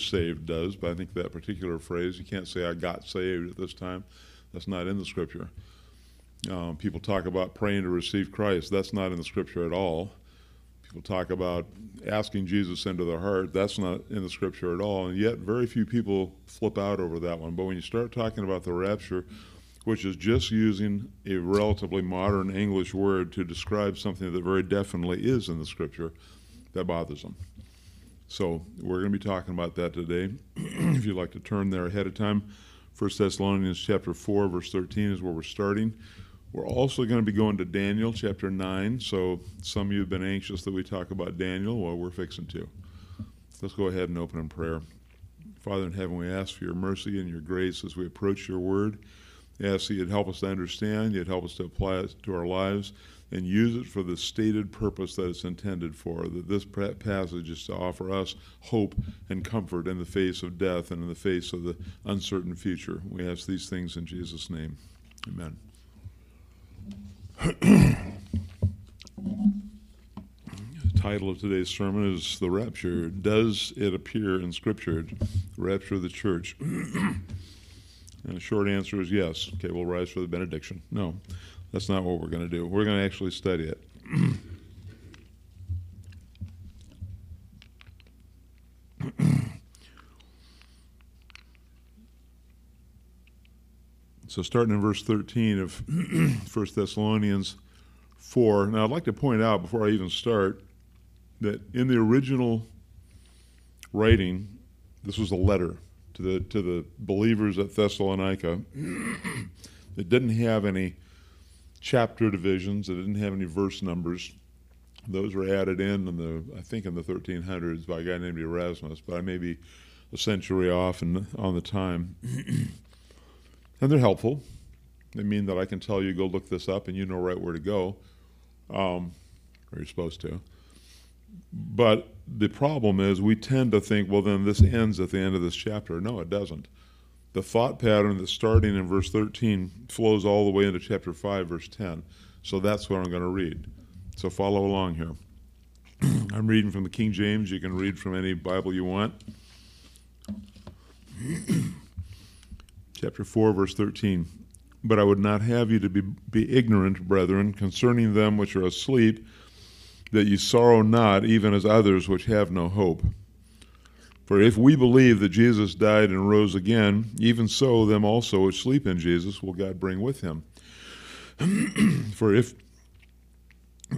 saved does, but I think that particular phrase, you can't say I got saved at this time. That's not in the scripture. Um, people talk about praying to receive Christ. That's not in the scripture at all. People talk about asking Jesus into their heart. That's not in the scripture at all. And yet, very few people flip out over that one. But when you start talking about the rapture, which is just using a relatively modern English word to describe something that very definitely is in the scripture, that bothers them. So we're going to be talking about that today. if you'd like to turn there ahead of time, 1 Thessalonians chapter 4, verse 13 is where we're starting. We're also going to be going to Daniel chapter 9. So some of you have been anxious that we talk about Daniel. Well, we're fixing to. Let's go ahead and open in prayer. Father in heaven, we ask for your mercy and your grace as we approach your word. We ask that you'd help us to understand, you'd help us to apply it to our lives and use it for the stated purpose that it's intended for. That this passage is to offer us hope and comfort in the face of death and in the face of the uncertain future. We ask these things in Jesus' name. Amen. the title of today's sermon is The Rapture. Does it appear in Scripture? The rapture of the church. and the short answer is yes. Okay, we'll rise for the benediction. No. That's not what we're going to do. We're going to actually study it. so, starting in verse 13 of 1 Thessalonians 4. Now, I'd like to point out before I even start that in the original writing, this was a letter to the, to the believers at Thessalonica. it didn't have any chapter divisions. It didn't have any verse numbers. Those were added in in the I think in the 1300s by a guy named Erasmus, but I may be a century off in, on the time. and they're helpful. They mean that I can tell you go look this up and you know right where to go, um, or you're supposed to. But the problem is we tend to think, well, then this ends at the end of this chapter. No, it doesn't the thought pattern that's starting in verse 13 flows all the way into chapter 5, verse 10. So that's what I'm going to read. So follow along here. I'm reading from the King James. You can read from any Bible you want. chapter 4, verse 13. But I would not have you to be, be ignorant, brethren, concerning them which are asleep, that ye sorrow not, even as others which have no hope. For if we believe that Jesus died and rose again, even so them also which sleep in Jesus will God bring with him. for if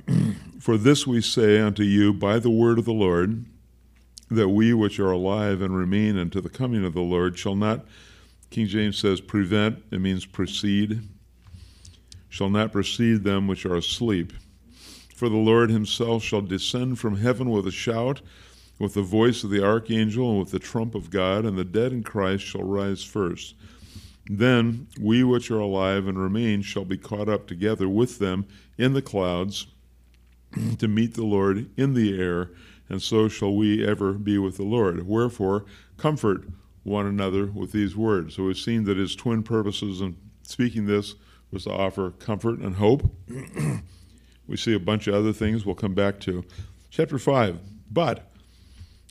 for this we say unto you by the word of the Lord, that we which are alive and remain unto the coming of the Lord shall not, King James says, prevent, it means precede, shall not precede them which are asleep. For the Lord himself shall descend from heaven with a shout, with the voice of the archangel and with the trump of God, and the dead in Christ shall rise first. Then we which are alive and remain shall be caught up together with them in the clouds to meet the Lord in the air, and so shall we ever be with the Lord. Wherefore, comfort one another with these words. So we've seen that his twin purposes in speaking this was to offer comfort and hope. we see a bunch of other things we'll come back to. Chapter 5. But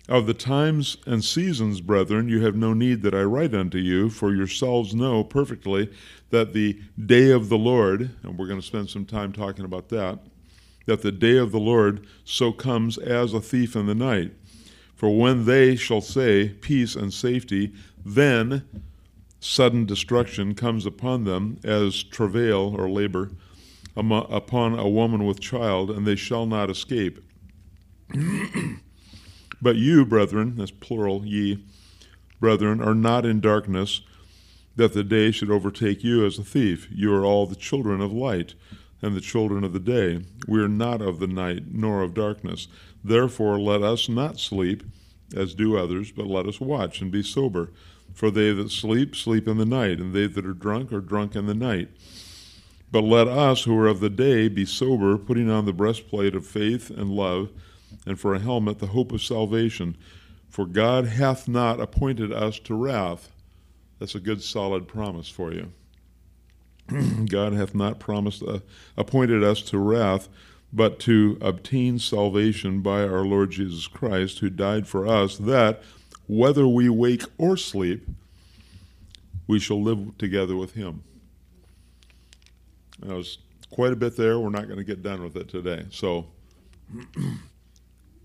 of the times and seasons, brethren, you have no need that I write unto you, for yourselves know perfectly that the day of the Lord, and we're going to spend some time talking about that, that the day of the Lord so comes as a thief in the night. For when they shall say, Peace and safety, then sudden destruction comes upon them as travail or labor upon a woman with child, and they shall not escape. But you, brethren, that's plural, ye, brethren, are not in darkness, that the day should overtake you as a thief. You are all the children of light and the children of the day. We are not of the night, nor of darkness. Therefore, let us not sleep, as do others, but let us watch and be sober. For they that sleep, sleep in the night, and they that are drunk are drunk in the night. But let us, who are of the day, be sober, putting on the breastplate of faith and love and for a helmet the hope of salvation. For God hath not appointed us to wrath. That's a good, solid promise for you. God hath not promised uh, appointed us to wrath, but to obtain salvation by our Lord Jesus Christ, who died for us, that whether we wake or sleep, we shall live together with him. That was quite a bit there. We're not going to get done with it today. So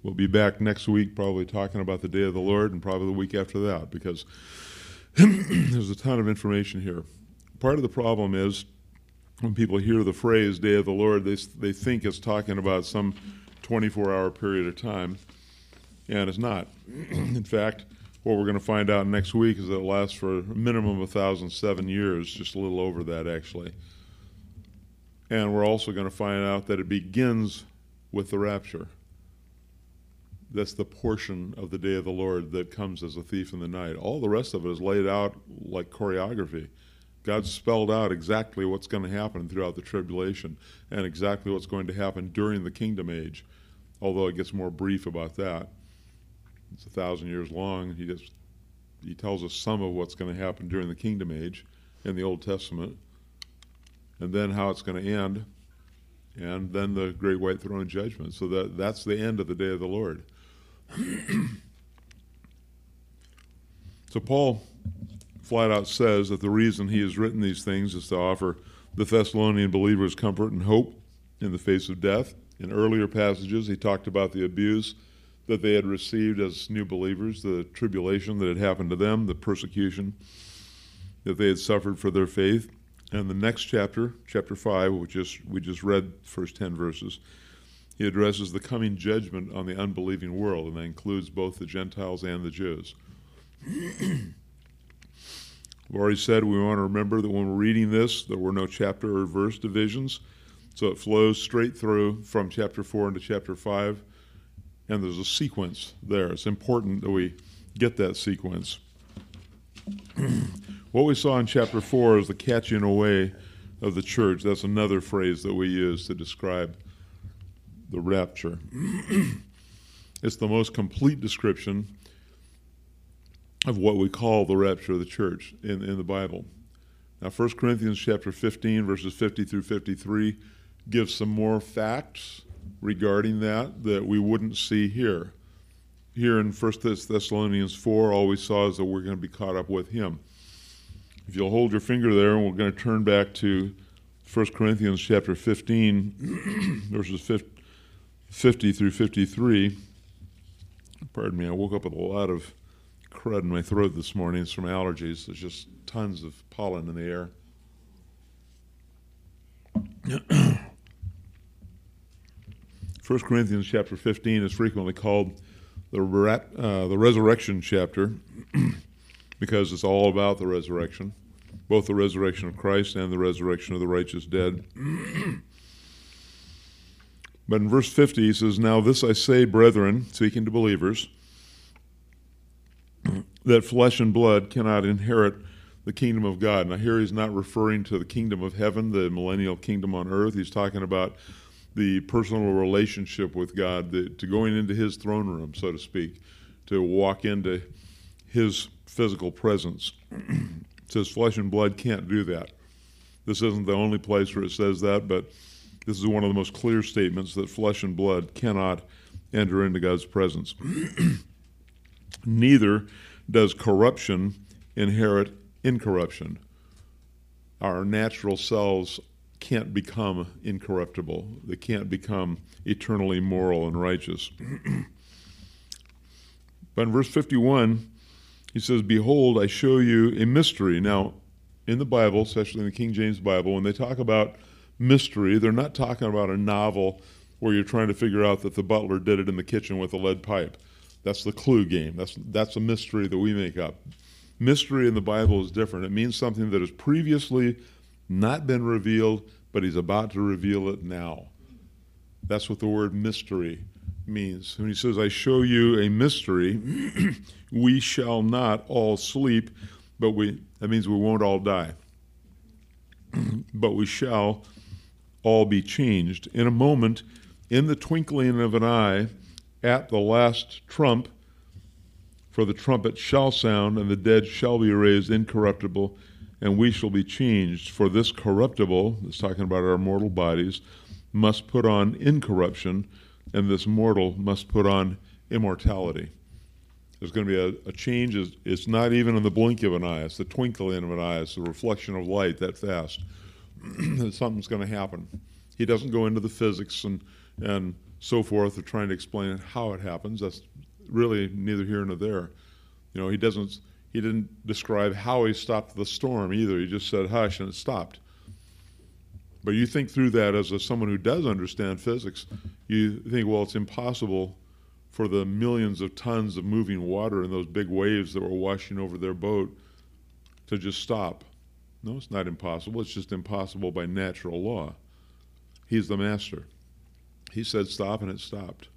we'll be back next week, probably talking about the day of the Lord, and probably the week after that, because there's a ton of information here. Part of the problem is when people hear the phrase day of the Lord, they, they think it's talking about some 24 hour period of time, and it's not. In fact, what we're going to find out next week is that it lasts for a minimum of 1,007 years, just a little over that actually. And we're also going to find out that it begins with the rapture. That's the portion of the day of the Lord that comes as a thief in the night. All the rest of it is laid out like choreography. God spelled out exactly what's going to happen throughout the tribulation and exactly what's going to happen during the kingdom age, although it gets more brief about that. It's a thousand years long. He just he tells us some of what's going to happen during the kingdom age in the Old Testament, and then how it's going to end, and then the great white throne judgment. So that that's the end of the day of the Lord. So Paul flat out says that the reason he has written these things is to offer the Thessalonian believers comfort and hope in the face of death. In earlier passages, he talked about the abuse that they had received as new believers, the tribulation that had happened to them, the persecution that they had suffered for their faith. And the next chapter, chapter 5, which we just read first 10 verses, he addresses the coming judgment on the unbelieving world, and that includes both the Gentiles and the Jews. We've already said we want to remember that when we're reading this, there were no chapter or verse divisions, so it flows straight through from chapter 4 into chapter 5 and there's a sequence there. It's important that we get that sequence. what we saw in chapter 4 is the catching away of the church. That's another phrase that we use to describe the rapture. it's the most complete description of what we call the rapture of the church in, in the Bible. Now, 1 Corinthians chapter 15, verses 50 through 53, gives some more facts regarding that that we wouldn't see here. Here in 1 Thessalonians 4, all we saw is that we're going to be caught up with him. If you'll hold your finger there, and we're going to turn back to 1 Corinthians chapter 15, verses 50 through 53. Pardon me, I woke up with a lot of crud in my throat this morning. It's from allergies. There's just tons of pollen in the air. 1 Corinthians chapter 15 is frequently called the, uh, the resurrection chapter because it's all about the resurrection, both the resurrection of Christ and the resurrection of the righteous dead. but in verse 50, he says, Now this I say, brethren, speaking to believers, that flesh and blood cannot inherit the kingdom of God. Now, here he's not referring to the kingdom of heaven, the millennial kingdom on earth. He's talking about the personal relationship with God, the, to going into His throne room, so to speak, to walk into His physical presence. says flesh and blood can't do that. This isn't the only place where it says that, but this is one of the most clear statements that flesh and blood cannot enter into God's presence. Neither does corruption inherit incorruption. Our natural selves can't become incorruptible. They can't become eternally moral and righteous. but in verse 51, he says, Behold, I show you a mystery. Now, in the Bible, especially in the King James Bible, when they talk about mystery, they're not talking about a novel where you're trying to figure out that the butler did it in the kitchen with a lead pipe. That's the clue game. That's, that's a mystery that we make up. Mystery in the Bible is different. It means something that has previously not been revealed, but he's about to reveal it now. That's what the word mystery means. When he says, I show you a mystery, we shall not all sleep, but we, that means we won't all die. but we shall all be changed. In a moment, in the twinkling of an eye, at the last trump, for the trumpet shall sound, and the dead shall be raised incorruptible and we shall be changed. For this corruptible, it's talking about our mortal bodies, must put on incorruption, and this mortal must put on immortality. There's going to be a, a change. It's, it's not even in the blink of an eye. It's the twinkling of an eye. It's the reflection of light that fast. Something's going to happen. He doesn't go into the physics and, and so forth of trying to explain how it happens. That's really neither here nor there. You know, he doesn't he didn't describe how he stopped the storm either. He just said hush and it stopped. But you think through that as a, someone who does understand physics, you think, well, it's impossible for the millions of tons of moving water and those big waves that were washing over their boat to just stop. No, it's not impossible. It's just impossible by natural law. He's the master. He said stop, and it stopped.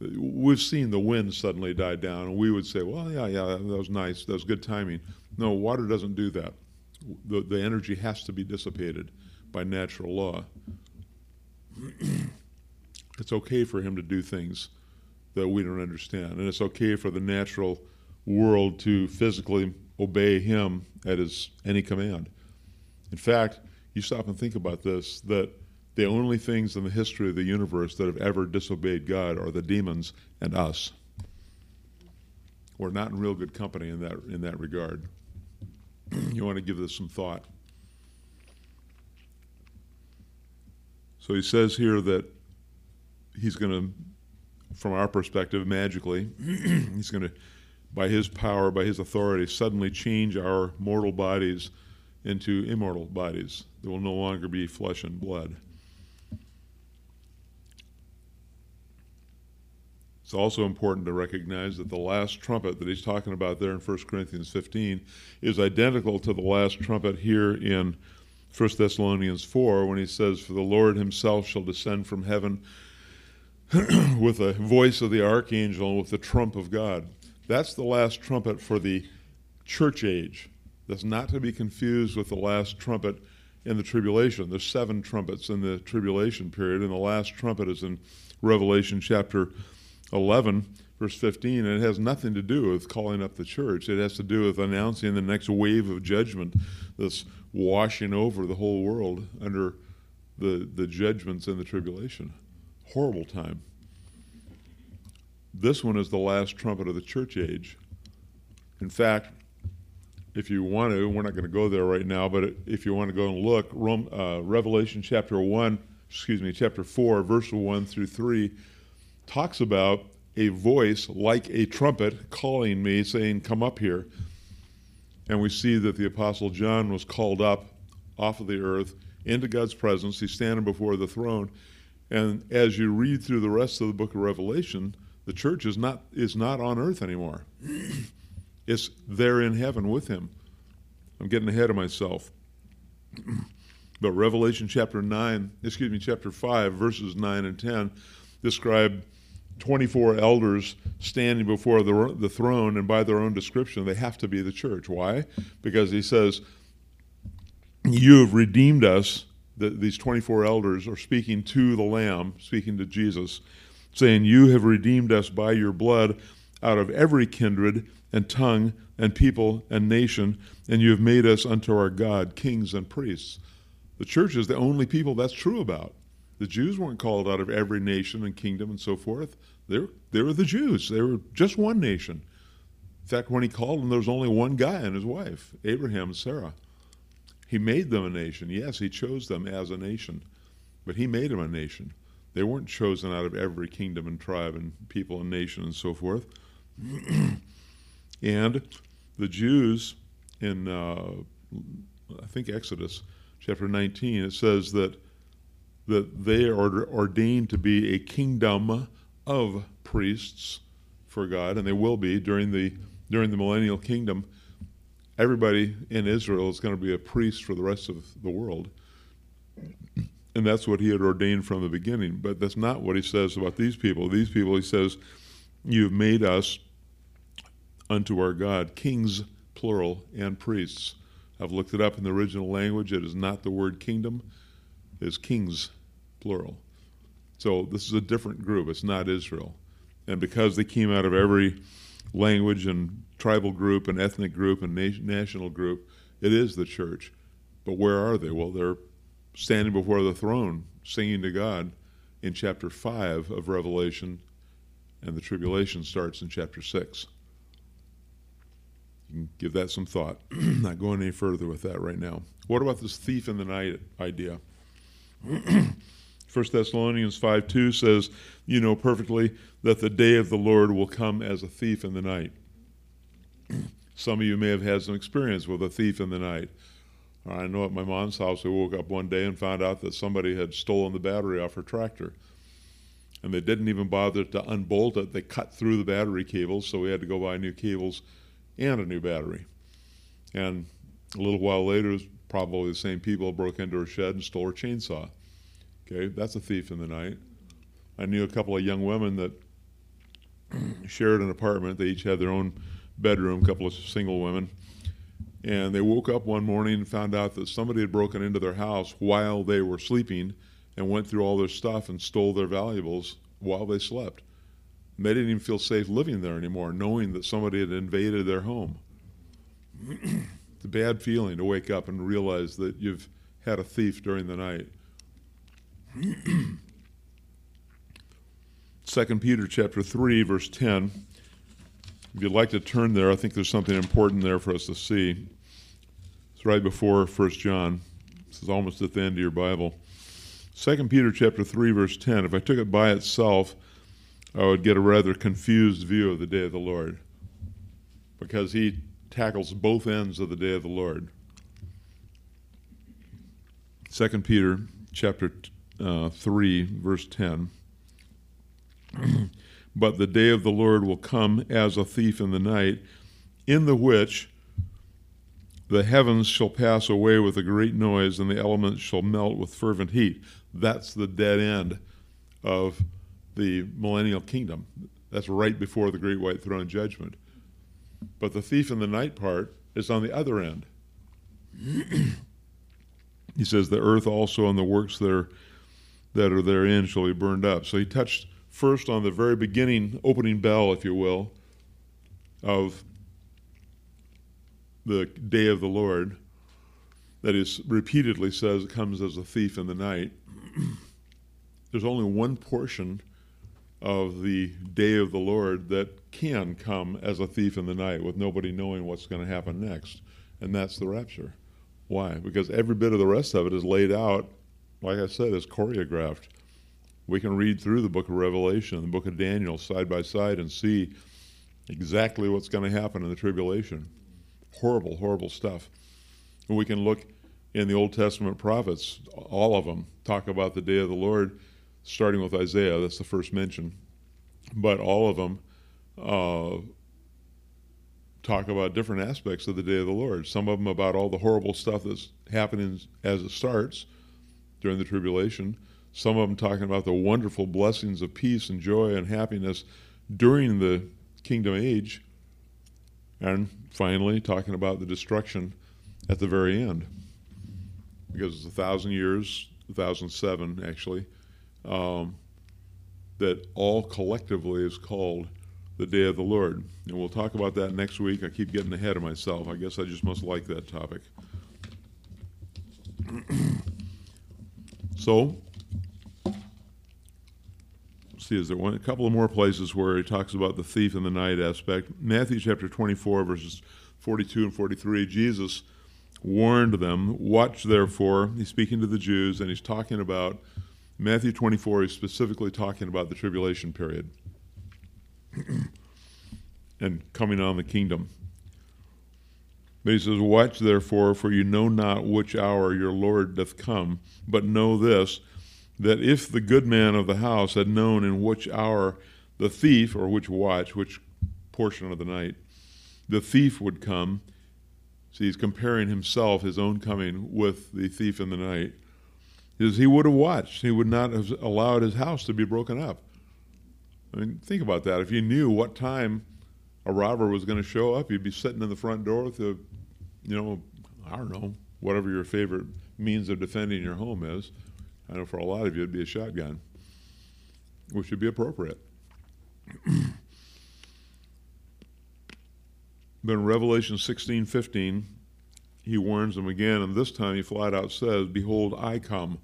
We've seen the wind suddenly die down, and we would say, well, yeah, yeah, that was nice. That was good timing. No, water doesn't do that. The, the energy has to be dissipated by natural law. it's okay for him to do things that we don't understand. And it's okay for the natural world to physically obey him at his any command. In fact, you stop and think about this that the only things in the history of the universe that have ever disobeyed God are the demons and us. We're not in real good company in that in that regard. you want to give this some thought. So he says here that he's going to from our perspective, magically. He's going to, by his power, by his authority, suddenly change our mortal bodies into immortal bodies. that will no longer be flesh and blood. It's also important to recognize that the last trumpet that he's talking about there in 1 Corinthians 15 is identical to the last trumpet here in 1 Thessalonians 4 when he says, For the Lord himself shall descend from heaven with the voice of the archangel and with the trump of God. That's the last trumpet for the church age. That's not to be confused with the last trumpet in the tribulation. There's seven trumpets in the tribulation period, and the last trumpet is in Revelation chapter 11, verse 15, and it has nothing to do with calling up the church. It has to do with announcing the next wave of judgment that's washing over the whole world under the, the judgments in the tribulation horrible time. This one is the last trumpet of the church age. In fact, if you want to, we're not going to go there right now, but if you want to go and look, Rome, uh, Revelation chapter 1, excuse me, chapter 4, verse 1 through 3, talks about a voice like a trumpet calling me, saying, Come up here. And we see that the Apostle John was called up off of the earth into God's presence. He's standing before the throne. And as you read through the rest of the book of Revelation, the church is not is not on earth anymore. it's there in heaven with him. I'm getting ahead of myself. but Revelation chapter 9, excuse me, chapter 5, verses 9 and 10 describe 24 elders standing before the, the throne, and by their own description, they have to be the church. Why? Because he says, You have redeemed us the, these 24 elders are speaking to the Lamb, speaking to Jesus, saying, You have redeemed us by your blood out of every kindred and tongue and people and nation, and you have made us unto our God kings and priests. The church is the only people that's true about. The Jews weren't called out of every nation and kingdom and so forth. They were, they were the Jews. They were just one nation. In fact, when he called them, there was only one guy and his wife, Abraham and Sarah. He made them a nation. Yes, he chose them as a nation, but he made them a nation. They weren't chosen out of every kingdom and tribe and people and nation and so forth. and the Jews in, uh, I think, Exodus chapter 19, it says that that they are ordained to be a kingdom of priests for God, and they will be during the during the millennial kingdom everybody in Israel is going to be a priest for the rest of the world. And that's what he had ordained from the beginning. But that's not what he says about these people. These people, he says, You've made us unto our God kings, plural, and priests. I've looked it up in the original language. It is not the word kingdom, it is kings, plural. So this is a different group. It's not Israel. And because they came out of every language and tribal group and ethnic group and national group. It is the church. But where are they? Well, they're standing before the throne singing to God in chapter 5 of Revelation And the tribulation starts in chapter 6. You can give that some thought. Not going any further with that right now. What about this thief in the night idea? 1 Thessalonians 5 2 says, You know perfectly that the day of the Lord will come as a thief in the night. Some of you may have had some experience with a thief in the night. I know at my mom's house, we woke up one day and found out that somebody had stolen the battery off her tractor. And they didn't even bother to unbolt it. They cut through the battery cables, so we had to go buy new cables and a new battery. And a little while later, probably the same people broke into her shed and stole her chainsaw. Okay, that's a thief in the night. I knew a couple of young women that shared an apartment. They each had their own bedroom, a couple of single women and they woke up one morning and found out that somebody had broken into their house while they were sleeping and went through all their stuff and stole their valuables while they slept. And they didn't even feel safe living there anymore, knowing that somebody had invaded their home. it's a bad feeling to wake up and realize that you've had a thief during the night. Second Peter chapter 3 verse 10 if you'd like to turn there, I think there's something important there for us to see. It's right before 1 John. This is almost at the end of your Bible. 2 Peter chapter 3 verse 10. If I took it by itself, I would get a rather confused view of the day of the Lord because he tackles both ends of the day of the Lord. 2 Peter chapter uh, 3 verse 10. But the day of the Lord will come as a thief in the night, in the which the heavens shall pass away with a great noise, and the elements shall melt with fervent heat. That's the dead end of the millennial kingdom. That's right before the great white throne judgment. But the thief in the night part is on the other end. he says, The earth also and the works there that are therein shall be burned up. So he touched first on the very beginning, opening bell, if you will, of the day of the Lord, that is repeatedly says comes as a thief in the night. There's only one portion of the day of the Lord that can come as a thief in the night with nobody knowing what's going to happen next, and that's the rapture. Why? Because every bit of the rest of it is laid out, like I said, is choreographed. We can read through the book of Revelation and the book of Daniel side by side and see exactly what's going to happen in the tribulation. Horrible, horrible stuff. And we can look in the Old Testament prophets, all of them talk about the day of the Lord, starting with Isaiah, that's the first mention. But all of them uh, talk about different aspects of the day of the Lord. Some of them about all the horrible stuff that's happening as it starts during the tribulation some of them talking about the wonderful blessings of peace and joy and happiness during the kingdom age. And finally, talking about the destruction at the very end. Because it's a thousand years, 1007 actually, um, that all collectively is called the day of the Lord. And we'll talk about that next week. I keep getting ahead of myself. I guess I just must like that topic. so, see, is there one, a couple of more places where he talks about the thief in the night aspect. Matthew chapter 24, verses 42 and 43, Jesus warned them, Watch therefore. He's speaking to the Jews, and he's talking about, Matthew 24, he's specifically talking about the tribulation period and coming on the kingdom. But he says, Watch therefore, for you know not which hour your Lord doth come, but know this that if the good man of the house had known in which hour the thief, or which watch, which portion of the night, the thief would come, see, he's comparing himself, his own coming, with the thief in the night, is he would have watched. He would not have allowed his house to be broken up. I mean, think about that. If you knew what time a robber was going to show up, you'd be sitting in the front door with a, you know, I don't know, whatever your favorite means of defending your home is. I know for a lot of you it'd be a shotgun, which would be appropriate. in Revelation 16 15, he warns them again, and this time he flat out says, Behold, I come,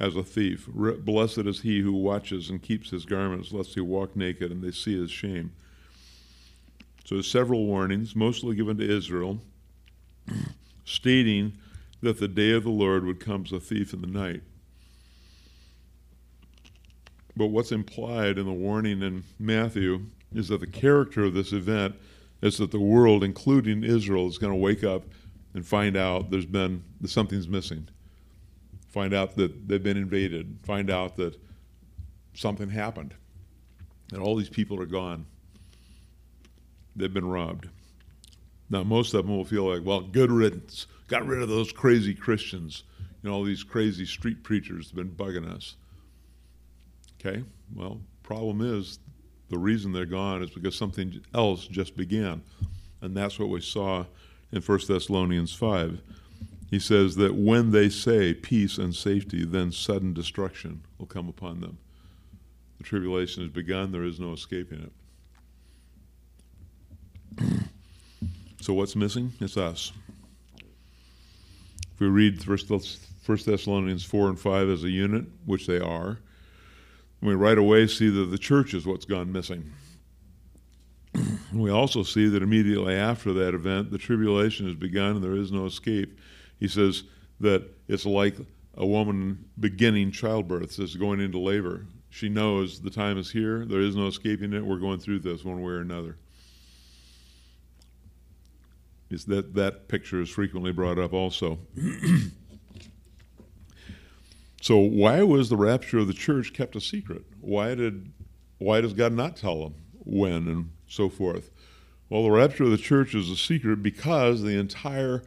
as a thief. Blessed is he who watches and keeps his garments, lest he walk naked and they see his shame. So, several warnings, mostly given to Israel, stating that the day of the Lord would come as a thief in the night. But what's implied in the warning in Matthew is that the character of this event is that the world, including Israel, is going to wake up and find out there's been something's missing. Find out that they've been invaded. Find out that something happened. And all these people are gone. They've been robbed. Now, most of them will feel like, well, good riddance. Got rid of those crazy Christians. You know, all these crazy street preachers have been bugging us. Okay, well, problem is the reason they're gone is because something else just began. And that's what we saw in 1 Thessalonians 5. He says that when they say peace and safety, then sudden destruction will come upon them. The tribulation has begun, there is no escaping it. so, what's missing? It's us. If we read 1 Thessalonians 4 and 5 as a unit, which they are, we right away see that the church is what's gone missing. we also see that immediately after that event, the tribulation has begun and there is no escape. He says that it's like a woman beginning childbirth, says going into labor. She knows the time is here, there is no escaping it, we're going through this one way or another. Is that, that picture is frequently brought up also. So why was the rapture of the church kept a secret? Why did why does God not tell them when and so forth? Well, the rapture of the church is a secret because the entire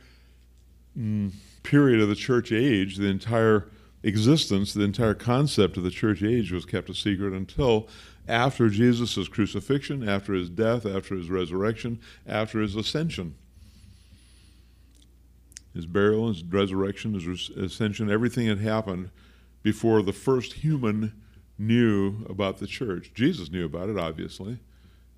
mm, period of the church age, the entire existence, the entire concept of the church age was kept a secret until after Jesus' crucifixion, after his death, after his resurrection, after his ascension. His burial, his resurrection, his ascension, everything had happened before the first human knew about the church. Jesus knew about it, obviously.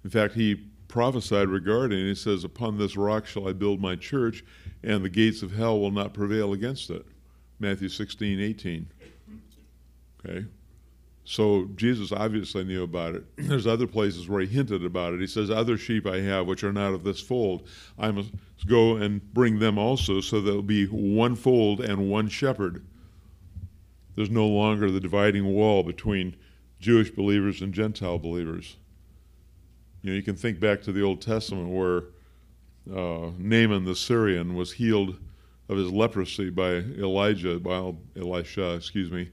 In fact, he prophesied regarding it. He says, Upon this rock shall I build my church, and the gates of hell will not prevail against it. Matthew 16, 18. Okay? So Jesus obviously knew about it. There's other places where he hinted about it. He says, Other sheep I have which are not of this fold. I must go and bring them also, so there'll be one fold and one shepherd there's no longer the dividing wall between Jewish believers and Gentile believers. You know, you can think back to the Old Testament where uh, Naaman the Syrian was healed of his leprosy by Elijah, by Elisha, excuse me,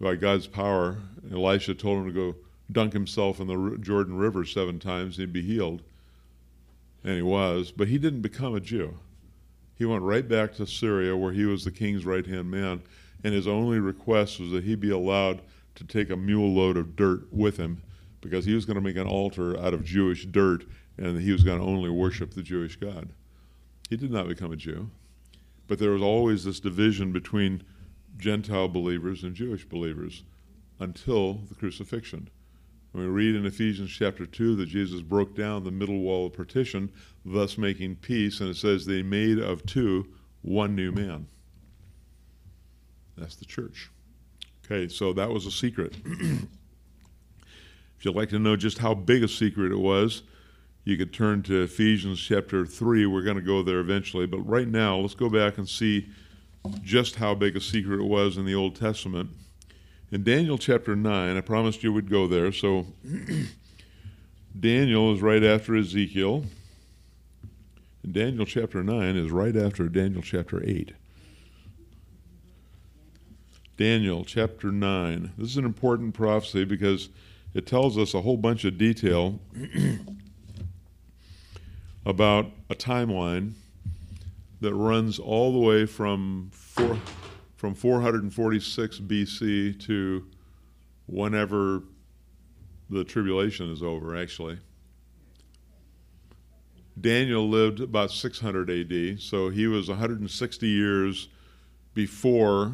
by God's power. Elisha told him to go dunk himself in the Jordan River seven times and he'd be healed. And he was, but he didn't become a Jew. He went right back to Syria where he was the king's right hand man and his only request was that he be allowed to take a mule load of dirt with him because he was going to make an altar out of Jewish dirt and he was going to only worship the Jewish God. He did not become a Jew, but there was always this division between Gentile believers and Jewish believers until the crucifixion. And we read in Ephesians chapter 2 that Jesus broke down the middle wall of partition, thus making peace, and it says they made of two one new man. That's the church. Okay, so that was a secret. if you'd like to know just how big a secret it was, you could turn to Ephesians chapter 3. We're going to go there eventually. But right now, let's go back and see just how big a secret it was in the Old Testament. In Daniel chapter 9, I promised you we'd go there. So Daniel is right after Ezekiel. And Daniel chapter 9 is right after Daniel chapter 8. Daniel chapter 9. This is an important prophecy because it tells us a whole bunch of detail about a timeline that runs all the way from four, from 446 BC to whenever the tribulation is over, actually. Daniel lived about 600 AD, so he was 160 years before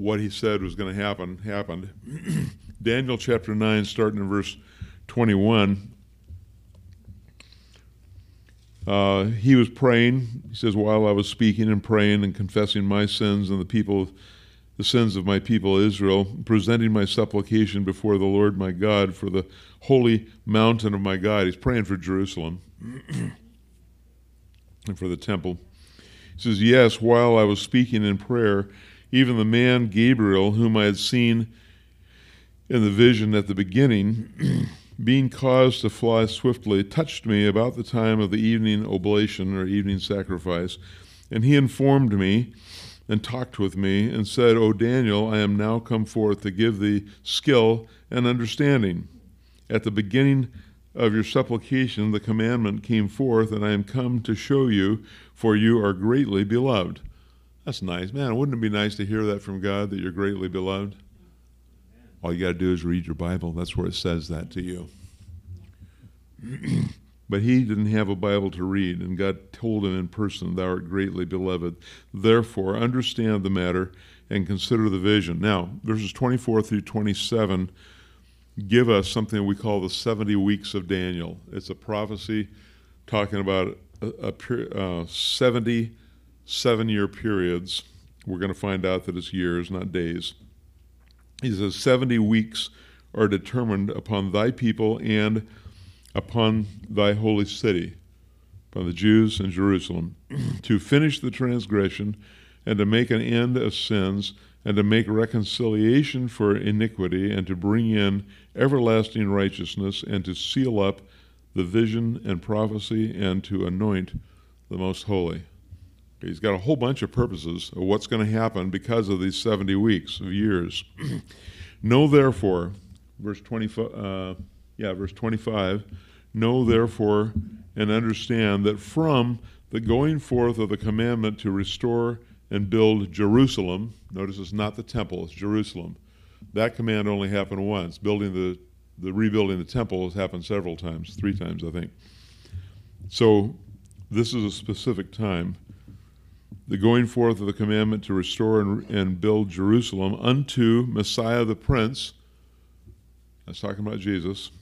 what he said was going to happen happened. Daniel chapter 9, starting in verse 21. Uh, he was praying. He says, While I was speaking and praying and confessing my sins, and the people the sins of my people Israel, presenting my supplication before the Lord my God for the holy mountain of my God. He's praying for Jerusalem and for the temple. He says, Yes, while I was speaking in prayer, even the man Gabriel, whom I had seen in the vision at the beginning, being caused to fly swiftly, touched me about the time of the evening oblation or evening sacrifice. And he informed me and talked with me and said, O Daniel, I am now come forth to give thee skill and understanding. At the beginning of your supplication, the commandment came forth, and I am come to show you, for you are greatly beloved. That's nice. Man, wouldn't it be nice to hear that from God that you're greatly beloved? All you got to do is read your Bible. That's where it says that to you. but he didn't have a Bible to read, and God told him in person, Thou art greatly beloved. Therefore, understand the matter and consider the vision. Now, verses 24 through 27 give us something we call the 70 weeks of Daniel. It's a prophecy talking about a, a uh, 70 seven year periods. We're going to find out that it's years, not days. He says, 70 weeks are determined upon thy people and upon thy holy city, upon the Jews in Jerusalem, to finish the transgression and to make an end of sins and to make reconciliation for iniquity and to bring in everlasting righteousness and to seal up the vision and prophecy and to anoint the most holy. He's got a whole bunch of purposes of what's going to happen because of these 70 weeks of years. know therefore, verse 25, uh, yeah, verse 25, know therefore and understand that from the going forth of the commandment to restore and build Jerusalem, notice it's not the temple, it's Jerusalem. That command only happened once. Building the, the rebuilding the temple has happened several times, three times, I think. So this is a specific time the going forth of the commandment to restore and, and build Jerusalem unto Messiah the Prince, that's talking about Jesus,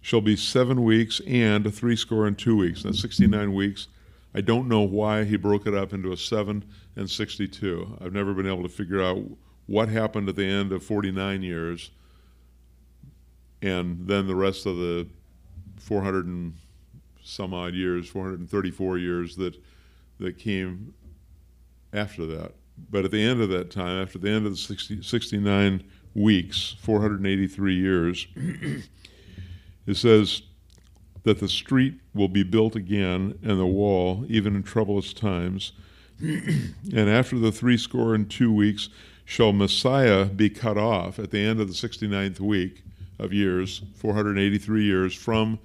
shall be seven weeks and three score and two weeks. That's 69 weeks. I don't know why he broke it up into a seven and 62. I've never been able to figure out what happened at the end of 49 years and then the rest of the 400 and some odd years, 434 years that that came after that. But at the end of that time, after the end of the 60, 69 weeks, 483 years, it says that the street will be built again and the wall, even in troublous times. and after the three score and two weeks, shall Messiah be cut off at the end of the 69th week of years, 483 years from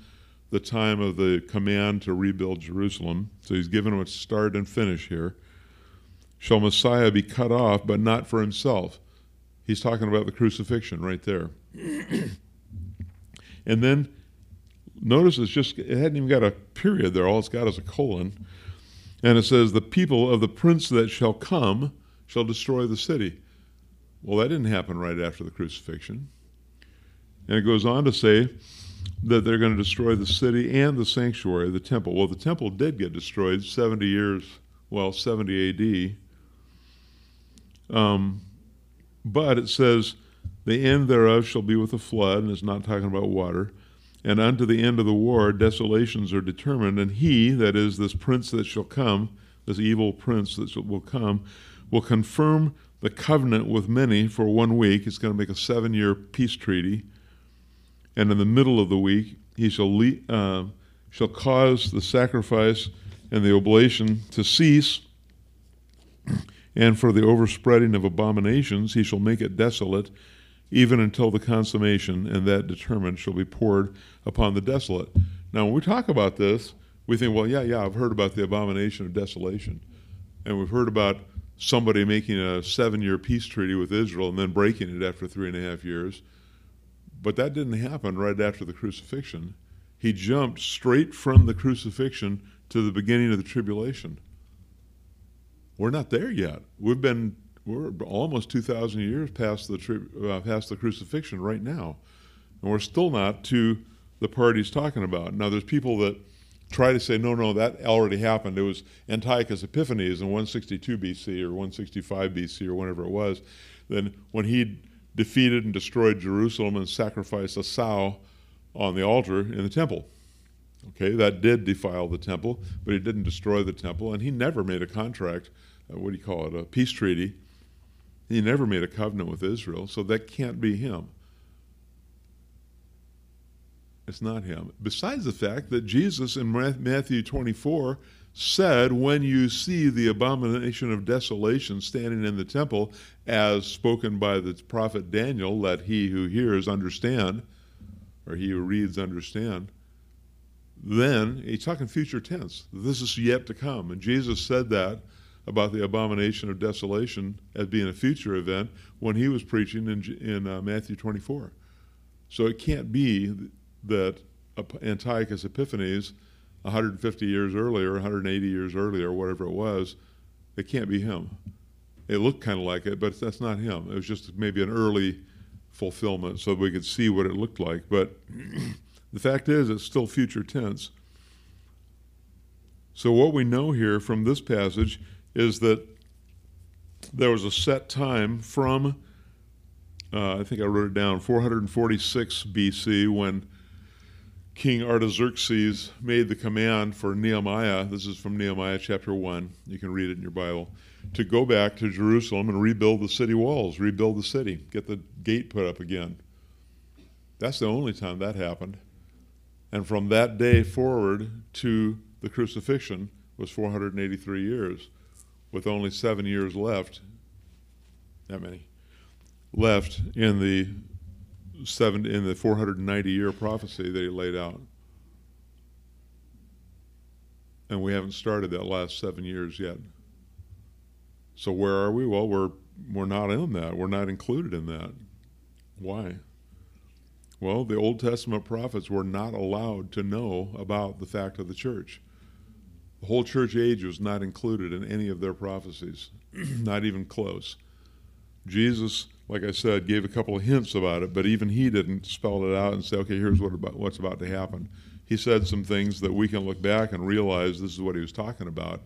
the time of the command to rebuild Jerusalem. So he's given them a start and finish here shall Messiah be cut off, but not for himself. He's talking about the crucifixion right there. and then notice it's just, it hadn't even got a period there. All it's got is a colon. And it says, The people of the prince that shall come shall destroy the city. Well, that didn't happen right after the crucifixion. And it goes on to say that they're going to destroy the city and the sanctuary, the temple. Well, the temple did get destroyed 70 years, well, 70 AD. Um, but it says, the end thereof shall be with a flood, and it's not talking about water. And unto the end of the war, desolations are determined, and he, that is, this prince that shall come, this evil prince that will come, will confirm the covenant with many for one week. It's going to make a seven year peace treaty. And in the middle of the week, he shall, le- uh, shall cause the sacrifice and the oblation to cease and for the overspreading of abominations he shall make it desolate, even until the consummation, and that determined shall be poured upon the desolate. Now, when we talk about this, we think, well, yeah, yeah, I've heard about the abomination of desolation. And we've heard about somebody making a seven year peace treaty with Israel and then breaking it after three and a half years. But that didn't happen right after the crucifixion. He jumped straight from the crucifixion to the beginning of the tribulation. We're not there yet. We've been we're almost 2,000 years past the uh, past the crucifixion right now, and we're still not to the part he's talking about. Now, there's people that try to say, no, no, that already happened. It was Antiochus Epiphanes in 162 BC or 165 BC or whenever it was. Then when he defeated and destroyed Jerusalem and sacrificed a sow on the altar in the temple. Okay, that did defile the temple, but he didn't destroy the temple, and he never made a contract. Uh, what do you call it? A peace treaty. He never made a covenant with Israel, so that can't be him. It's not him. Besides the fact that Jesus in Matthew 24 said, When you see the abomination of desolation standing in the temple, as spoken by the prophet Daniel, let he who hears understand, or he who reads understand. Then, he's talking future tense. This is yet to come. And Jesus said that about the abomination of desolation as being a future event when he was preaching in, in uh, Matthew 24. So it can't be that Antiochus Epiphanes, 150 years earlier, 180 years earlier, whatever it was, it can't be him. It looked kind of like it, but that's not him. It was just maybe an early fulfillment so we could see what it looked like. But the fact is, it's still future tense. So, what we know here from this passage is that there was a set time from, uh, I think I wrote it down, 446 BC when King Artaxerxes made the command for Nehemiah. This is from Nehemiah chapter 1. You can read it in your Bible. To go back to Jerusalem and rebuild the city walls, rebuild the city, get the gate put up again. That's the only time that happened. And from that day forward to the crucifixion was 483 years, with only seven years left. That many left in the seven in the 490 year prophecy that he laid out. And we haven't started that last seven years yet. So where are we? Well, we're we're not in that. We're not included in that. Why? Well, the Old Testament prophets were not allowed to know about the fact of the church. The whole church age was not included in any of their prophecies, not even close. Jesus like I said, gave a couple of hints about it, but even he didn't spell it out and say, okay, here's what about, what's about to happen. He said some things that we can look back and realize this is what he was talking about,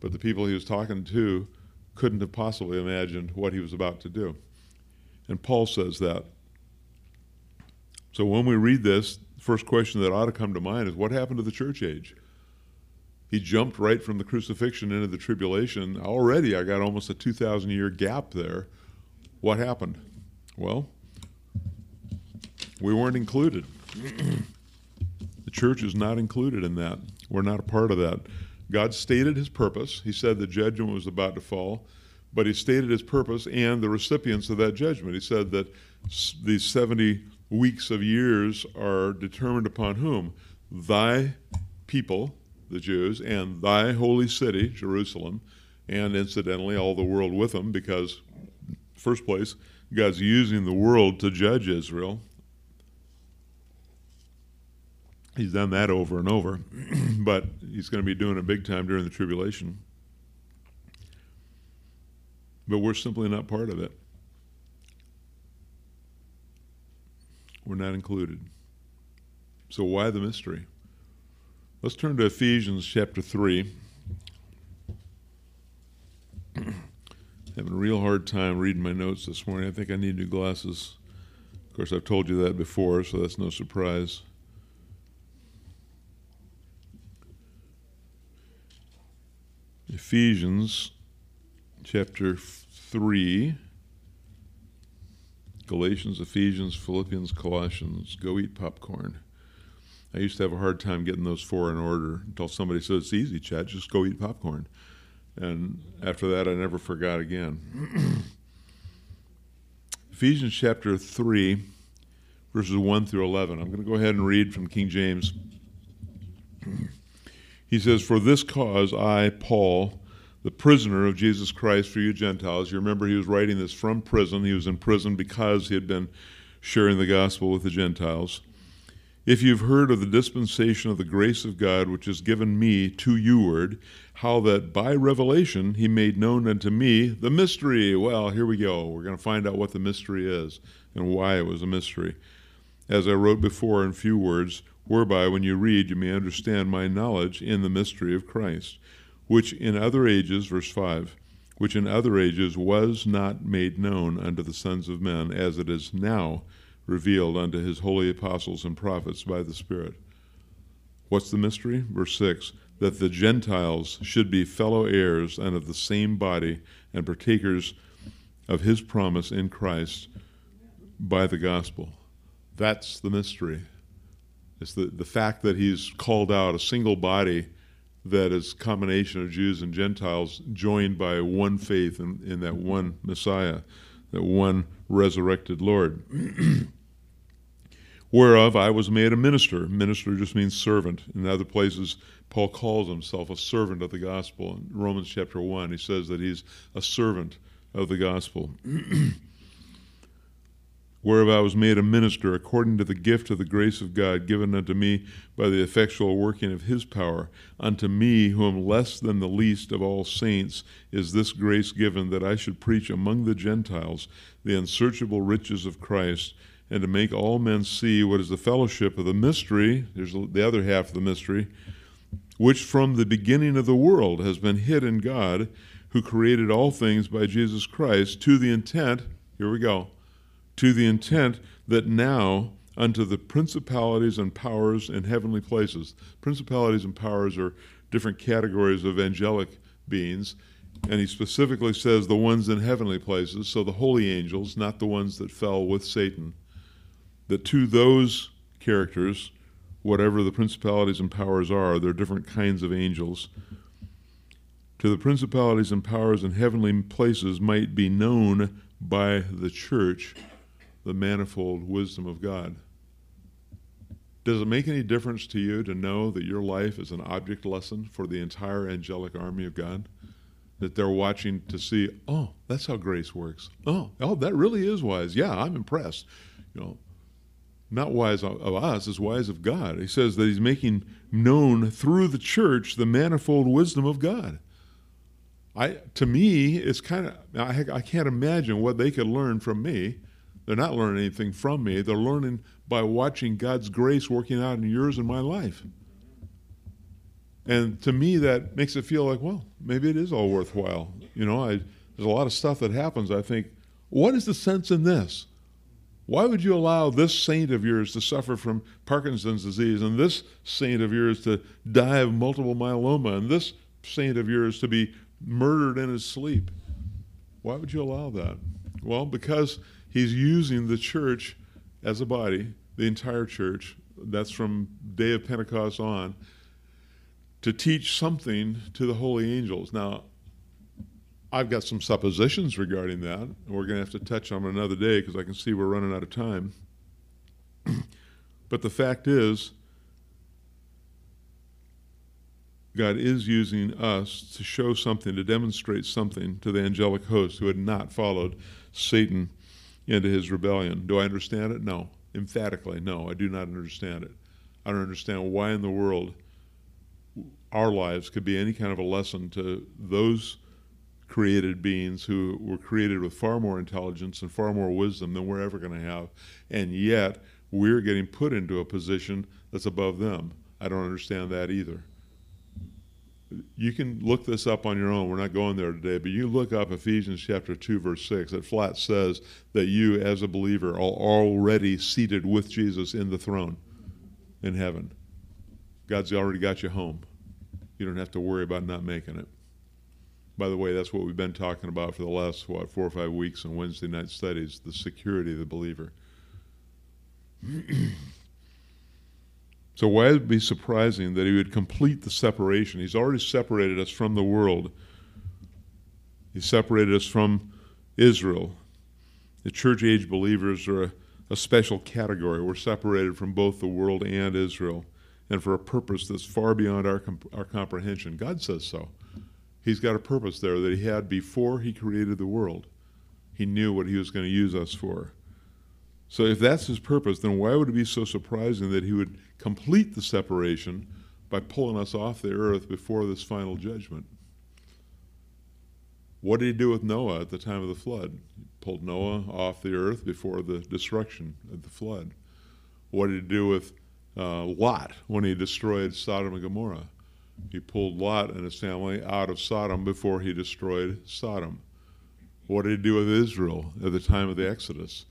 but the people he was talking to couldn't have possibly imagined what he was about to do. And Paul says that. So when we read this, the first question that ought to come to mind is what happened to the church age? He jumped right from the crucifixion into the tribulation. Already, I got almost a 2,000 year gap there what happened? Well, we weren't included. the church is not included in that. We're not a part of that. God stated his purpose. He said the judgment was about to fall, but he stated his purpose and the recipients of that judgment. He said that these 70 weeks of years are determined upon whom? Thy people, the Jews, and thy holy city, Jerusalem, and incidentally all the world with them, because first place, God's using the world to judge Israel. He's done that over and over, but he's going to be doing it big time during the tribulation. But we're simply not part of it. We're not included. So, why the mystery? Let's turn to Ephesians chapter 3. having a real hard time reading my notes this morning. I think I need new glasses. Of course, I've told you that before, so that's no surprise. Ephesians chapter 3. Galatians, Ephesians, Philippians, Colossians. Go eat popcorn. I used to have a hard time getting those four in order until somebody said, It's easy, Chad, just go eat popcorn. And after that, I never forgot again. Ephesians chapter 3, verses 1 through 11. I'm going to go ahead and read from King James. He says, For this cause I, Paul, the prisoner of Jesus Christ for you Gentiles. You remember he was writing this from prison. He was in prison because he had been sharing the gospel with the Gentiles. If you've heard of the dispensation of the grace of God which is given me to you, youward, how that by revelation he made known unto me the mystery. Well, here we go. We're going to find out what the mystery is and why it was a mystery. As I wrote before in few words, whereby when you read you may understand my knowledge in the mystery of Christ, which in other ages, verse 5, which in other ages was not made known unto the sons of men, as it is now revealed unto his holy apostles and prophets by the Spirit. What's the mystery? Verse 6 that the Gentiles should be fellow heirs and of the same body and partakers of his promise in Christ by the gospel. That's the mystery. It's the, the fact that he's called out a single body that is combination of Jews and Gentiles joined by one faith in, in that one Messiah, that one resurrected Lord. Whereof I was made a minister. Minister just means servant. In other places, Paul calls himself a servant of the gospel. In Romans chapter 1, he says that he's a servant of the gospel. whereof I was made a minister according to the gift of the grace of God given unto me by the effectual working of his power. Unto me, who am less than the least of all saints, is this grace given that I should preach among the Gentiles the unsearchable riches of Christ, and to make all men see what is the fellowship of the mystery. There's the other half of the mystery, which from the beginning of the world has been hid in God, who created all things by Jesus Christ, to the intent, here we go to the intent that now unto the principalities and powers in heavenly places. Principalities and powers are different categories of angelic beings, and he specifically says the ones in heavenly places, so the holy angels, not the ones that fell with Satan. That to those characters, whatever the principalities and powers are, they're different kinds of angels. To the principalities and powers in heavenly places might be known by the church the manifold wisdom of God. Does it make any difference to you to know that your life is an object lesson for the entire angelic army of God? That they're watching to see, oh, that's how grace works. Oh, oh, that really is wise. Yeah, I'm impressed. You know, not wise of us, is wise of God. He says that he's making known through the church the manifold wisdom of God. I, to me, it's kind of I, I can't imagine what they could learn from me they're not learning anything from me. They're learning by watching God's grace working out in yours and my life. And to me, that makes it feel like, well, maybe it is all worthwhile. You know, I, there's a lot of stuff that happens. I think, what is the sense in this? Why would you allow this saint of yours to suffer from Parkinson's disease and this saint of yours to die of multiple myeloma and this saint of yours to be murdered in his sleep? Why would you allow that? Well, because he's using the church as a body, the entire church, that's from day of Pentecost on, to teach something to the holy angels. Now, I've got some suppositions regarding that, we're going to have to touch on another day because I can see we're running out of time. but the fact is, God is using us to show something, to demonstrate something to the angelic host who had not followed Satan into his rebellion. Do I understand it? No. Emphatically, no, I do not understand it. I don't understand why in the world our lives could be any kind of a lesson to those created beings who were created with far more intelligence and far more wisdom than we're ever going to have. And yet, we're getting put into a position that's above them. I don't understand that either you can look this up on your own. We're not going there today, but you look up Ephesians chapter 2, verse 6. It flat says that you, as a believer, are already seated with Jesus in the throne in heaven. God's already got you home. You don't have to worry about not making it. By the way, that's what we've been talking about for the last, what, four or five weeks in Wednesday night studies the security of the believer. So why would it be surprising that he would complete the separation? He's already separated us from the world. He separated us from Israel. The church age believers are a, a special category. We're separated from both the world and Israel, and for a purpose that's far beyond our, our comprehension. God says so. He's got a purpose there that he had before he created the world. He knew what he was going to use us for. So if that's his purpose, then why would it be so surprising that he would complete the separation by pulling us off the earth before this final judgment? What did he do with Noah at the time of the flood? He pulled Noah off the earth before the destruction of the flood. What did he do with uh, Lot when he destroyed Sodom and Gomorrah. He pulled Lot and his family out of Sodom before he destroyed Sodom. What did he do with Israel at the time of the Exodus?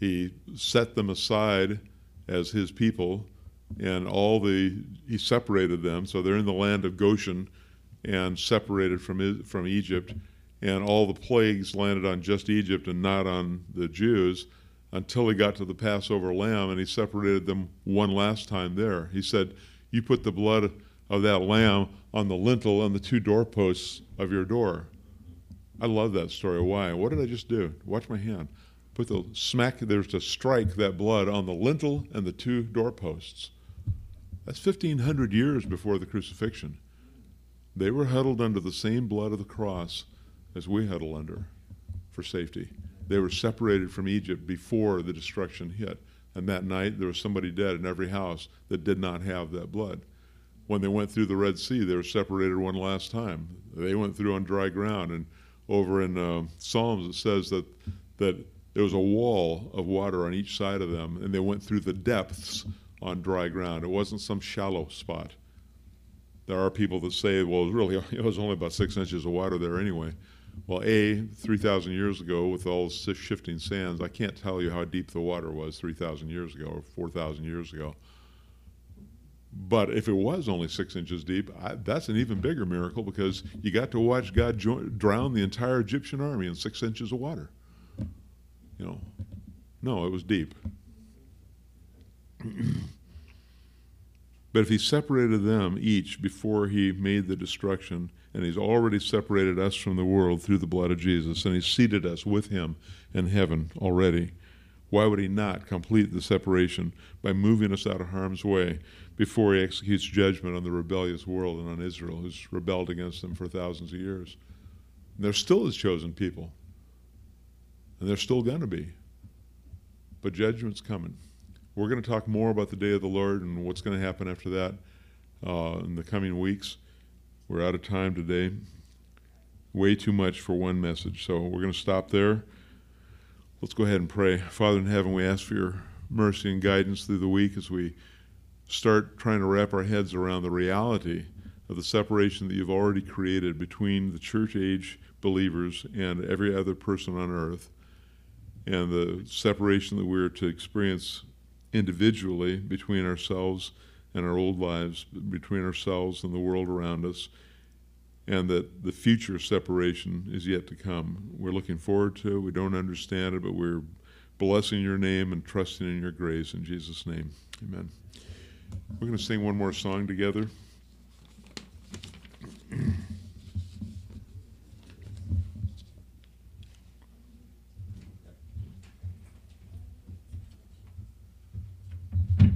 He set them aside as his people, and all the he separated them, so they're in the land of Goshen, and separated from from Egypt, and all the plagues landed on just Egypt and not on the Jews until he got to the Passover lamb and he separated them one last time there. He said, You put the blood of that lamb on the lintel and the two doorposts of your door. I love that story. Why? What did I just do? Watch my hand. Put the smack, there's to strike that blood on the lintel and the two doorposts. That's 1,500 years before the crucifixion. They were huddled under the same blood of the cross as we huddle under for safety. They were separated from Egypt before the destruction hit. And that night, there was somebody dead in every house that did not have that blood. When they went through the Red Sea, they were separated one last time. They went through on dry ground. And over in uh, Psalms, it says that, that there was a wall of water on each side of them, and they went through the depths on dry ground. It wasn't some shallow spot. There are people that say, well, really, it was only about six inches of water there anyway. Well, A, 3,000 years ago, with all the shifting sands, I can't tell you how deep the water was 3,000 years ago or 4,000 years ago. But if it was only six inches deep, I, that's an even bigger miracle because you got to watch God jo- drown the entire Egyptian army in six inches of water. You know, no, it was deep. but if he separated them each before he made the destruction, and he's already separated us from the world through the blood of Jesus, and he's seated us with him in heaven already. Why would he not complete the separation by moving us out of harm's way before he executes judgment on the rebellious world and on Israel, who's rebelled against him for thousands of years? And they're still his chosen people, and they're still going to be. But judgment's coming. We're going to talk more about the day of the Lord and what's going to happen after that uh, in the coming weeks. We're out of time today. Way too much for one message. So we're going to stop there. Let's go ahead and pray. Father in heaven, we ask for your mercy and guidance through the week as we start trying to wrap our heads around the reality of the separation that you've already created between the church age believers and every other person on earth, and the separation that we're to experience individually between ourselves and our old lives between ourselves and the world around us, and that the future separation is yet to come. We're looking forward to it. We don't understand it, but we're blessing your name and trusting in your grace. In Jesus' name, amen. We're going to sing one more song together.